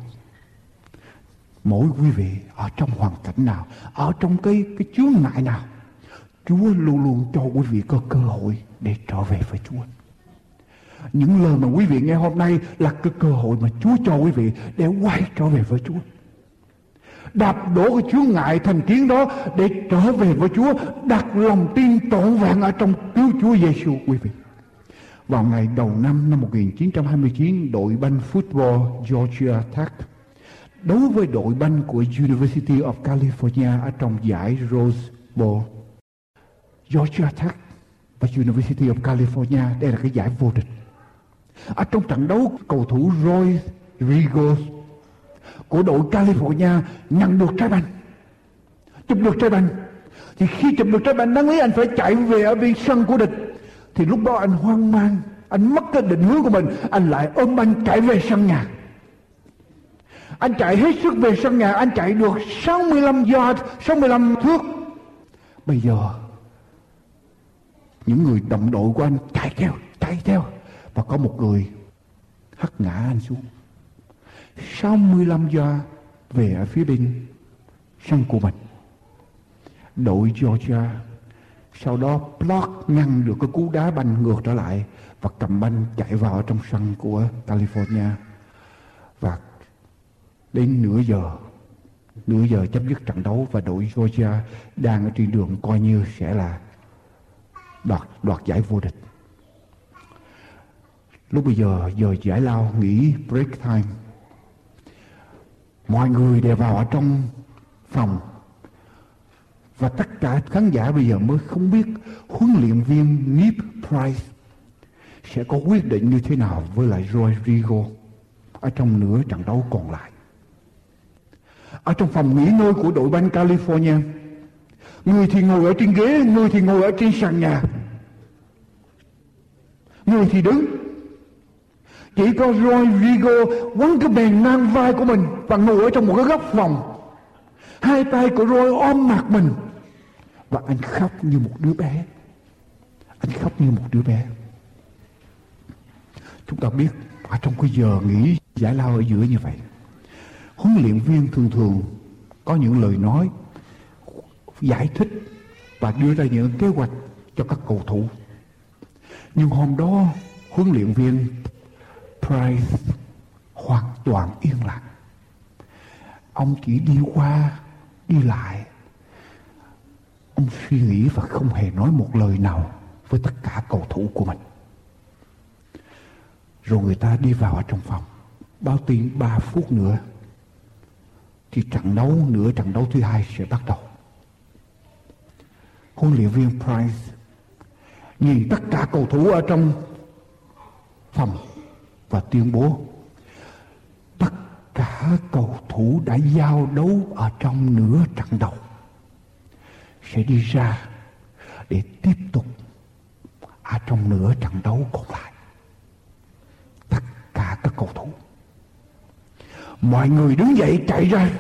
Mỗi quý vị ở trong hoàn cảnh nào, ở trong cái cái chướng ngại nào, Chúa luôn luôn cho quý vị có cơ hội để trở về với Chúa những lời mà quý vị nghe hôm nay là cái cơ hội mà Chúa cho quý vị để quay trở về với Chúa. Đạp đổ cái chướng ngại thành kiến đó để trở về với Chúa, đặt lòng tin trọn vẹn ở trong cứu Chúa Giêsu quý vị. Vào ngày đầu năm năm 1929, đội banh football Georgia Tech đấu với đội banh của University of California ở trong giải Rose Bowl. Georgia Tech và University of California, đây là cái giải vô địch. Ở trong trận đấu, cầu thủ Roy Rigos của đội California nhận được trái banh. Chụp được trái banh. Thì khi chụp được trái banh, đáng lý anh phải chạy về ở bên sân của địch. Thì lúc đó anh hoang mang, anh mất cái định hướng của mình, anh lại ôm banh chạy về sân nhà. Anh chạy hết sức về sân nhà, anh chạy được 65 yard 65 thước. Bây giờ những người đồng đội của anh chạy theo chạy theo. Và có một người hất ngã anh xuống. 65 giờ về ở phía bên sân của mình. Đội Georgia sau đó block ngăn được cái cú đá banh ngược trở lại và cầm banh chạy vào trong sân của California. Và đến nửa giờ nửa giờ chấm dứt trận đấu và đội Georgia đang ở trên đường coi như sẽ là đoạt đoạt giải vô địch. Lúc bây giờ giờ giải lao nghỉ break time. Mọi người đều vào ở trong phòng. Và tất cả khán giả bây giờ mới không biết Huấn luyện viên Nip Price Sẽ có quyết định như thế nào với lại Rodrigo Ở trong nửa trận đấu còn lại. Ở trong phòng nghỉ ngơi của đội banh California Người thì ngồi ở trên ghế, Người thì ngồi ở trên sàn nhà Người thì đứng chỉ có Roy Vigo quấn cái bèn ngang vai của mình và ngồi ở trong một cái góc phòng. Hai tay của Roy ôm mặt mình. Và anh khóc như một đứa bé. Anh khóc như một đứa bé. Chúng ta biết ở trong cái giờ nghỉ giải lao ở giữa như vậy. Huấn luyện viên thường thường có những lời nói giải thích và đưa ra những kế hoạch cho các cầu thủ. Nhưng hôm đó huấn luyện viên Price hoàn toàn yên lặng. Ông chỉ đi qua, đi lại. Ông suy nghĩ và không hề nói một lời nào với tất cả cầu thủ của mình. Rồi người ta đi vào ở trong phòng. Báo tin 3 phút nữa thì trận đấu nửa trận đấu thứ hai sẽ bắt đầu. Huấn luyện viên Price. Nhìn tất cả cầu thủ ở trong phòng và tuyên bố, tất cả cầu thủ đã giao đấu ở trong nửa trận đầu. Sẽ đi ra để tiếp tục ở trong nửa trận đấu còn lại. Tất cả các cầu thủ. Mọi người đứng dậy chạy ra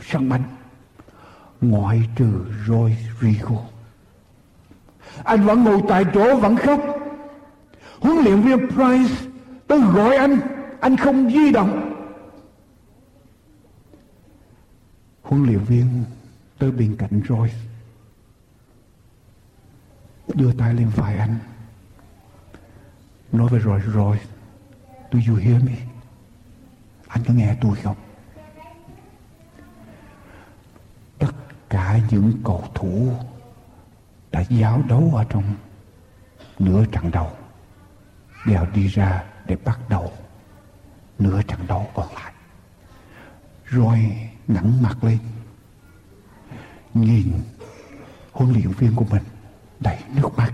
sân banh. Ngoại trừ Roy Rigo anh vẫn ngồi tại chỗ, vẫn khóc. Huấn luyện viên Price, tôi gọi anh anh không di động. Huấn luyện viên, tới bên cạnh rồi đưa tay lên vai anh. Nói với rồi rồi do you hear me? Anh có nghe tôi không? Tất cả những cầu thủ đã giáo đấu ở trong nửa trận đầu, đều đi ra để bắt đầu nửa trận đấu còn lại. Rồi ngẩng mặt lên, nhìn huấn luyện viên của mình đầy nước mắt.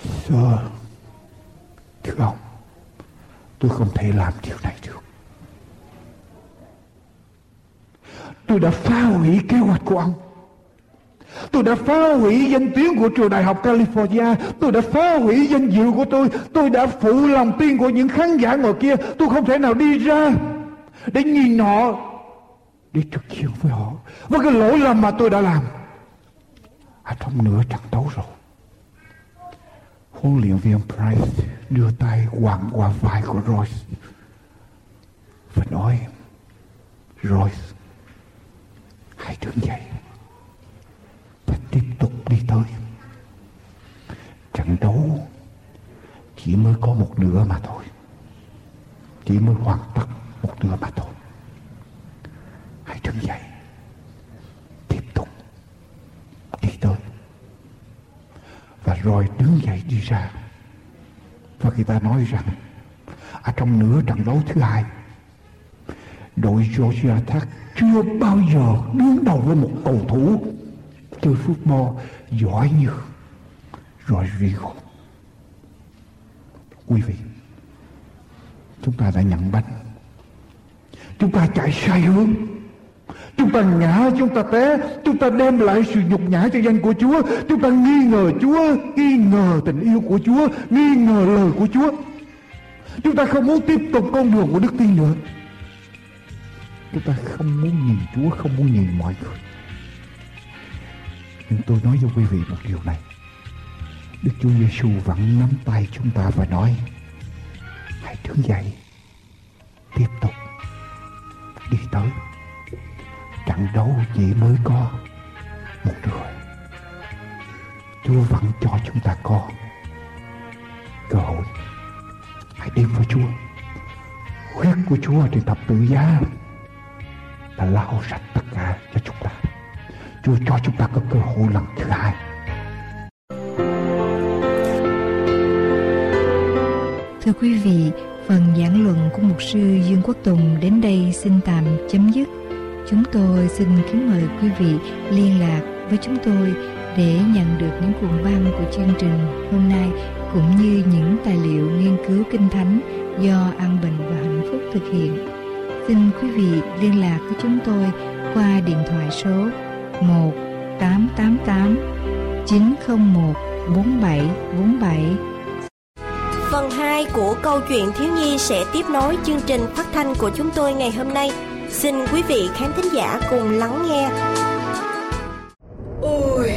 Sir, Thưa ông, Tôi không thể làm điều này được. Tôi đã phá hủy kế hoạch của ông. Tôi đã phá hủy danh tiếng của trường đại học California. Tôi đã phá hủy danh dự của tôi. Tôi đã phụ lòng tin của những khán giả ngồi kia. Tôi không thể nào đi ra Để nhìn họ Để trực diện với họ. Với cái lỗi lầm mà tôi đã làm Ở trong nửa trận đấu rồi, Huấn luyện viên Price đưa tay quàng qua vai của Royce và nói, Royce, hãy đứng dậy tiếp tục đi tới. Trận đấu chỉ mới có một nửa mà thôi. Chỉ mới hoàn tất một nửa mà thôi. Hãy đứng dậy. Tiếp tục đi tới. Và rồi đứng dậy đi ra. Và người ta nói rằng, ở trong nửa trận đấu thứ hai, đội Georgia Tech chưa bao giờ đứng đầu với một cầu thủ chơi football giỏi như Rodrigo. Quý vị, chúng ta đã nhận bánh. Chúng ta chạy sai hướng. Chúng ta ngã, chúng ta té, chúng ta đem lại sự nhục nhã cho danh của Chúa. Chúng ta nghi ngờ Chúa, nghi ngờ tình yêu của Chúa, nghi ngờ lời của Chúa. Chúng ta không muốn tiếp tục con đường của đức tin nữa. Chúng ta không muốn nhìn Chúa, không muốn nhìn mọi người. Nhưng tôi nói với quý vị một điều này. Đức Chúa Giêsu vẫn nắm tay chúng ta và nói, Hãy đứng dậy, Tiếp tục Đi tới. Trận đấu chỉ mới có Một người Chúa vẫn cho chúng ta có Cơ hội. Hãy đến với Chúa. Huyết của Chúa trên thập tự giá Đã lau sạch tất cả cho chúng ta. Chúa cho chúng ta có cơ hội lần thứ hai Thưa quý vị, phần giảng luận của mục sư Dương Quốc Tùng đến đây xin tạm chấm dứt. Chúng tôi xin kính mời quý vị liên lạc với chúng tôi để nhận được những cuộn băng của chương trình hôm nay cũng như những tài liệu nghiên cứu kinh thánh do An Bình và Hạnh Phúc thực hiện. Xin quý vị liên lạc với chúng tôi qua điện thoại số 1 888 901 4747 Phần 2 của câu chuyện thiếu nhi sẽ tiếp nối chương trình phát thanh của chúng tôi ngày hôm nay. Xin quý vị khán thính giả cùng lắng nghe. Ôi,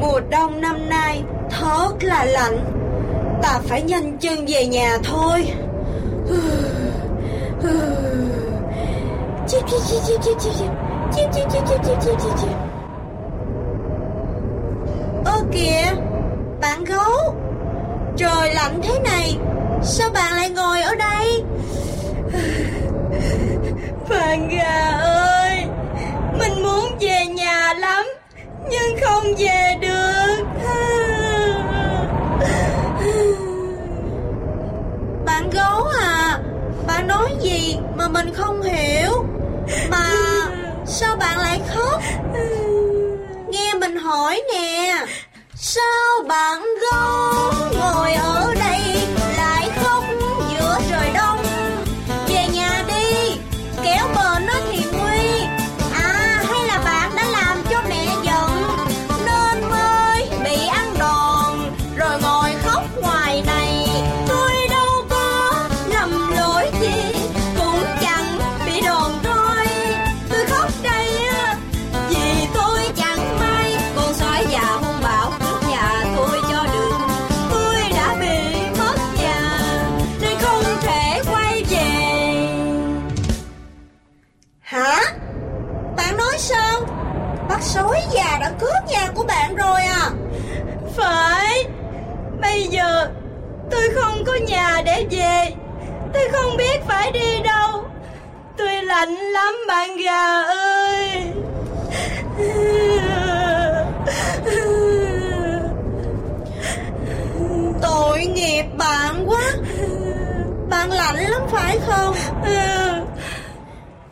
mùa đông năm nay thật là lạnh. Ta phải nhanh chân về nhà thôi. Chip chip chip chip chip chip chiu chiu chiu chiu chiu chiu chiu chip kìa, bạn gấu. Trời lạnh thế này, sao bạn lại ngồi ở đây? Bạn gà ơi, mình muốn về nhà lắm, nhưng không về được. Bạn gấu à, bạn nói gì mà mình không hiểu? Mà sao bạn lại khóc? Nghe mình hỏi nè Sao bạn gấu ngồi ở đây? Tôi không biết phải đi đâu. Tôi lạnh lắm bạn gà ơi. Tội nghiệp bạn quá. Bạn lạnh lắm phải không?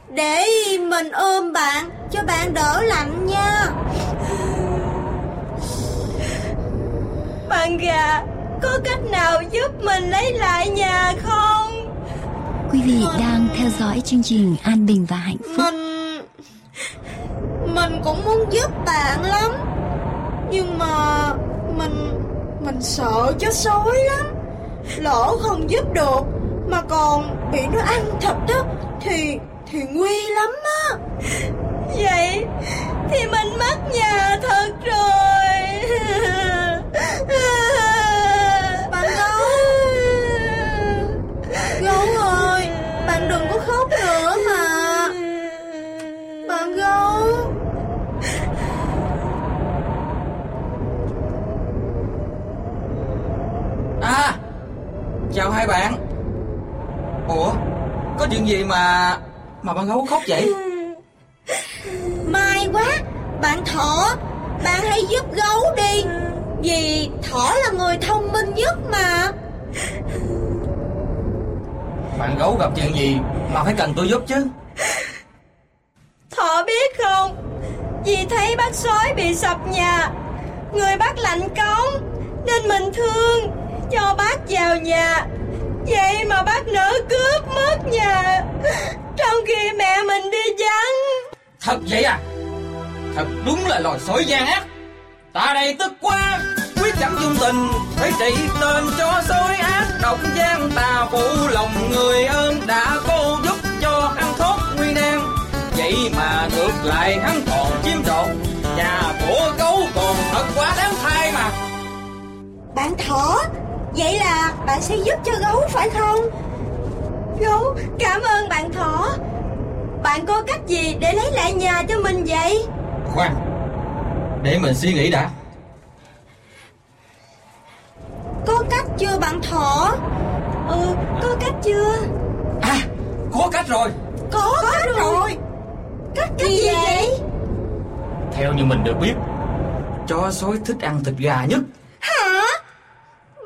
Để mình ôm bạn Cho bạn đỡ lạnh nha. Bạn gà Có cách nào giúp mình lấy lại nhà không Quý vị đang theo dõi chương trình An Bình và Hạnh Phúc. Mình Mình cũng muốn giúp bạn lắm. Nhưng mà Mình Mình sợ chó sói lắm. Lỡ không giúp được, Mà còn bị nó ăn thịt đó Thì Thì nguy lắm á. Vậy Thì mình mất nhà thật rồi Bạn gấu Gấu ơi Bạn đừng có khóc nữa mà Bạn gấu À Chào hai bạn. Ủa Có chuyện gì mà Mà bạn gấu khóc vậy? May quá Bạn thỏ Bạn hãy giúp gấu đi. Vì thỏ là người thông minh nhất mà. Bạn gấu gặp chuyện gì Mà phải cần tôi giúp chứ? Thỏ biết không? Vì thấy bác sói bị sập nhà Người bác lạnh cống Nên mình thương Cho bác vào nhà. Vậy mà bác nỡ cướp mất nhà. Trong khi mẹ mình đi vắng. Thật vậy à? Thật đúng là loài sói gian ác. Ta đây tức quá Quyết chẳng dung tình Phải trị tên cho sói ác. Độc gian tà phụ lòng người ơn Đã cô giúp cho hắn thoát nguy nan. Vậy mà ngược lại hắn còn chiếm trọn Nhà của gấu còn thật quá đáng thay mà. Bạn thỏ Vậy là bạn sẽ giúp cho gấu phải không? Gấu cảm ơn bạn thỏ. Bạn có cách gì để lấy lại nhà cho mình vậy? Khoan Để mình suy nghĩ đã. Có cách chưa bạn thỏ? Ừ có cách chưa? À có cách rồi. Có, cách rồi. Cách cách gì, vậy? Theo như mình được biết Chó sói thích ăn thịt gà nhất Hả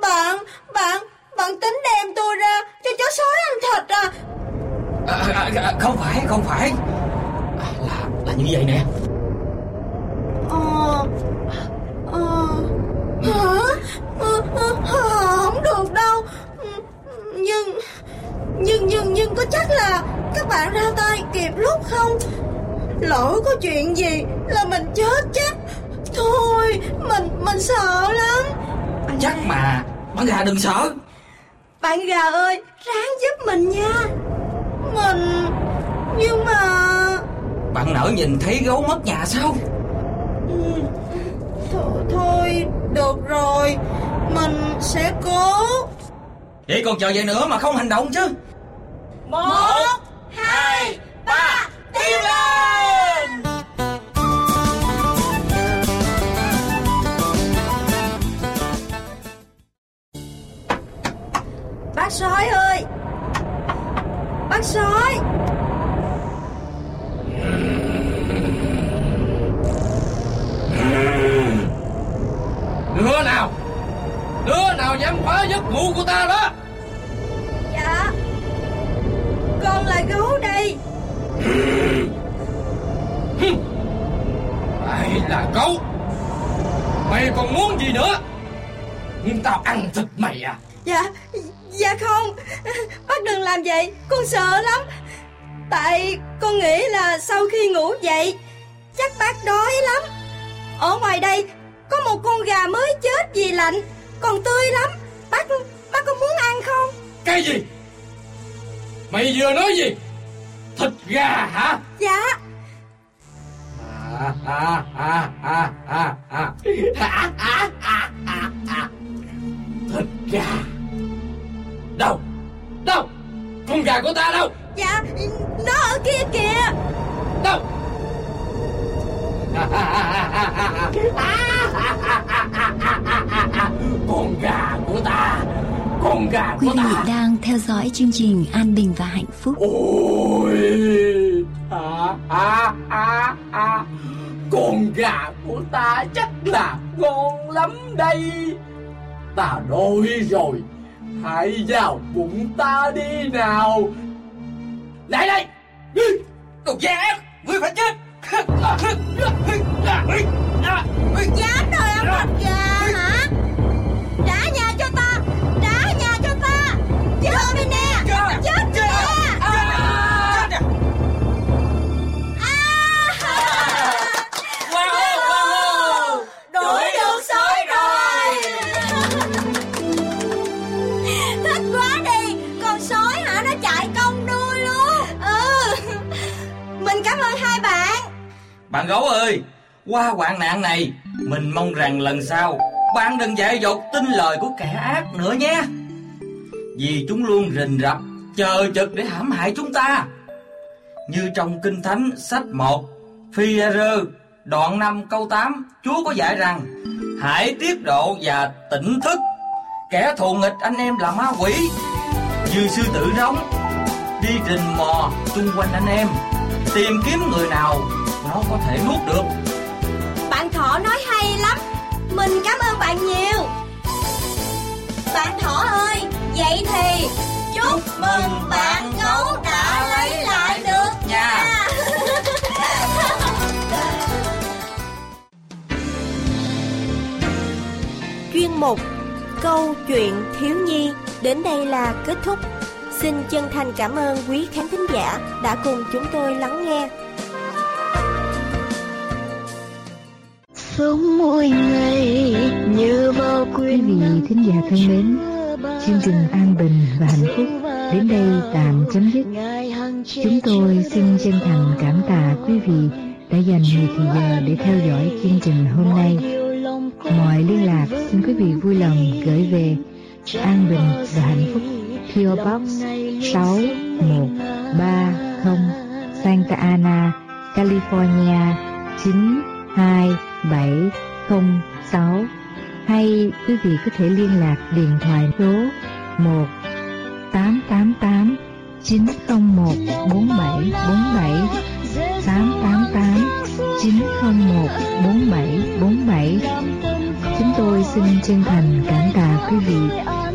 Bạn Bạn Bạn tính đem tôi ra Cho chó sói ăn thịt à à, à, à, Không phải không phải à, Là là như vậy nè. Ờ Ờ Hả? Không được đâu. Nhưng Nhưng nhưng nhưng có chắc là Các bạn ra tay kịp lúc không? Lỡ có chuyện gì Là mình chết chắc? Thôi Mình mình sợ lắm. Chắc mà Bạn gà đừng sợ Bạn gà ơi Ráng giúp mình nha Mình Nhưng mà Bạn nỡ nhìn thấy gấu mất nhà sao Ừ, Thôi, thôi được rồi. Mình sẽ cố. Vậy còn chờ vậy nữa mà không hành động chứ sợ lắm. Tại con nghĩ là sau khi ngủ dậy Chắc bác đói lắm. Ở ngoài đây Có một con gà mới chết vì lạnh Còn tươi lắm. Bác bác có muốn ăn không? Cái gì? Mày vừa nói gì? Thịt gà hả? Dạ. À, à, à, à, à, à. À, à, à, à, à. Thịt gà. Đâu Đâu Con gà của ta đâu. Dạ Nó ở kia kìa. Đâu? Con gà của ta. Con gà Quý của vị ta. đang theo dõi chương trình An Bình và Hạnh Phúc. Ôi. À, à, à, à. Con gà của ta chắc là ngon lắm đây. Ta đói rồi Hãy vào bụng ta đi nào. Lại đây. Đồ gian ác, Ngươi phải chết. Dám đòi ông thịt gà Bạn gấu ơi, Qua hoạn nạn này, Mình mong rằng lần sau Bạn đừng dạy dột tin lời của kẻ ác nữa nhé. Vì chúng luôn rình rập, Chờ chực để hãm hại chúng ta. Như trong Kinh Thánh sách 1 phi rơ đoạn 5 câu 8 Chúa có dạy rằng, Hãy tiết độ và tỉnh thức. Kẻ thù nghịch anh em là ma quỷ. Như sư tử rống Đi rình mò chung quanh anh em, Tìm kiếm người nào nó có thể nuốt được Bạn Thỏ nói hay lắm Mình cảm ơn bạn nhiều Bạn Thỏ ơi Vậy thì Chúc mừng bạn gấu đã lấy lại được Nha. Chuyên mục Câu chuyện thiếu nhi đến đây là kết thúc. Xin chân thành cảm ơn quý khán thính giả đã cùng chúng tôi lắng nghe. Sống mỗi ngày như vào Quý vị thính giả thân mến, chương trình An Bình và Hạnh Phúc đến đây tạm chấm dứt. Chúng tôi xin chân thành cảm tạ quý vị đã dành nhiều thời giờ để theo dõi chương trình hôm nay. Mọi liên lạc xin quý vị vui lòng gửi về An Bình và Hạnh Phúc. PO Box 6130 Santa Ana, California 706 hay quý vị có thể liên lạc điện thoại số 1 888 901 4747 888 901 4747 Chúng tôi xin chân thành cảm tạ quý vị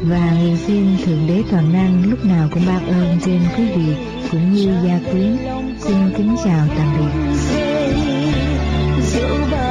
và nguyện xin Thượng Đế Toàn Năng lúc nào cũng ban ơn trên quý vị cũng như gia quyến. Xin kính chào tạm biệt. dẫu bao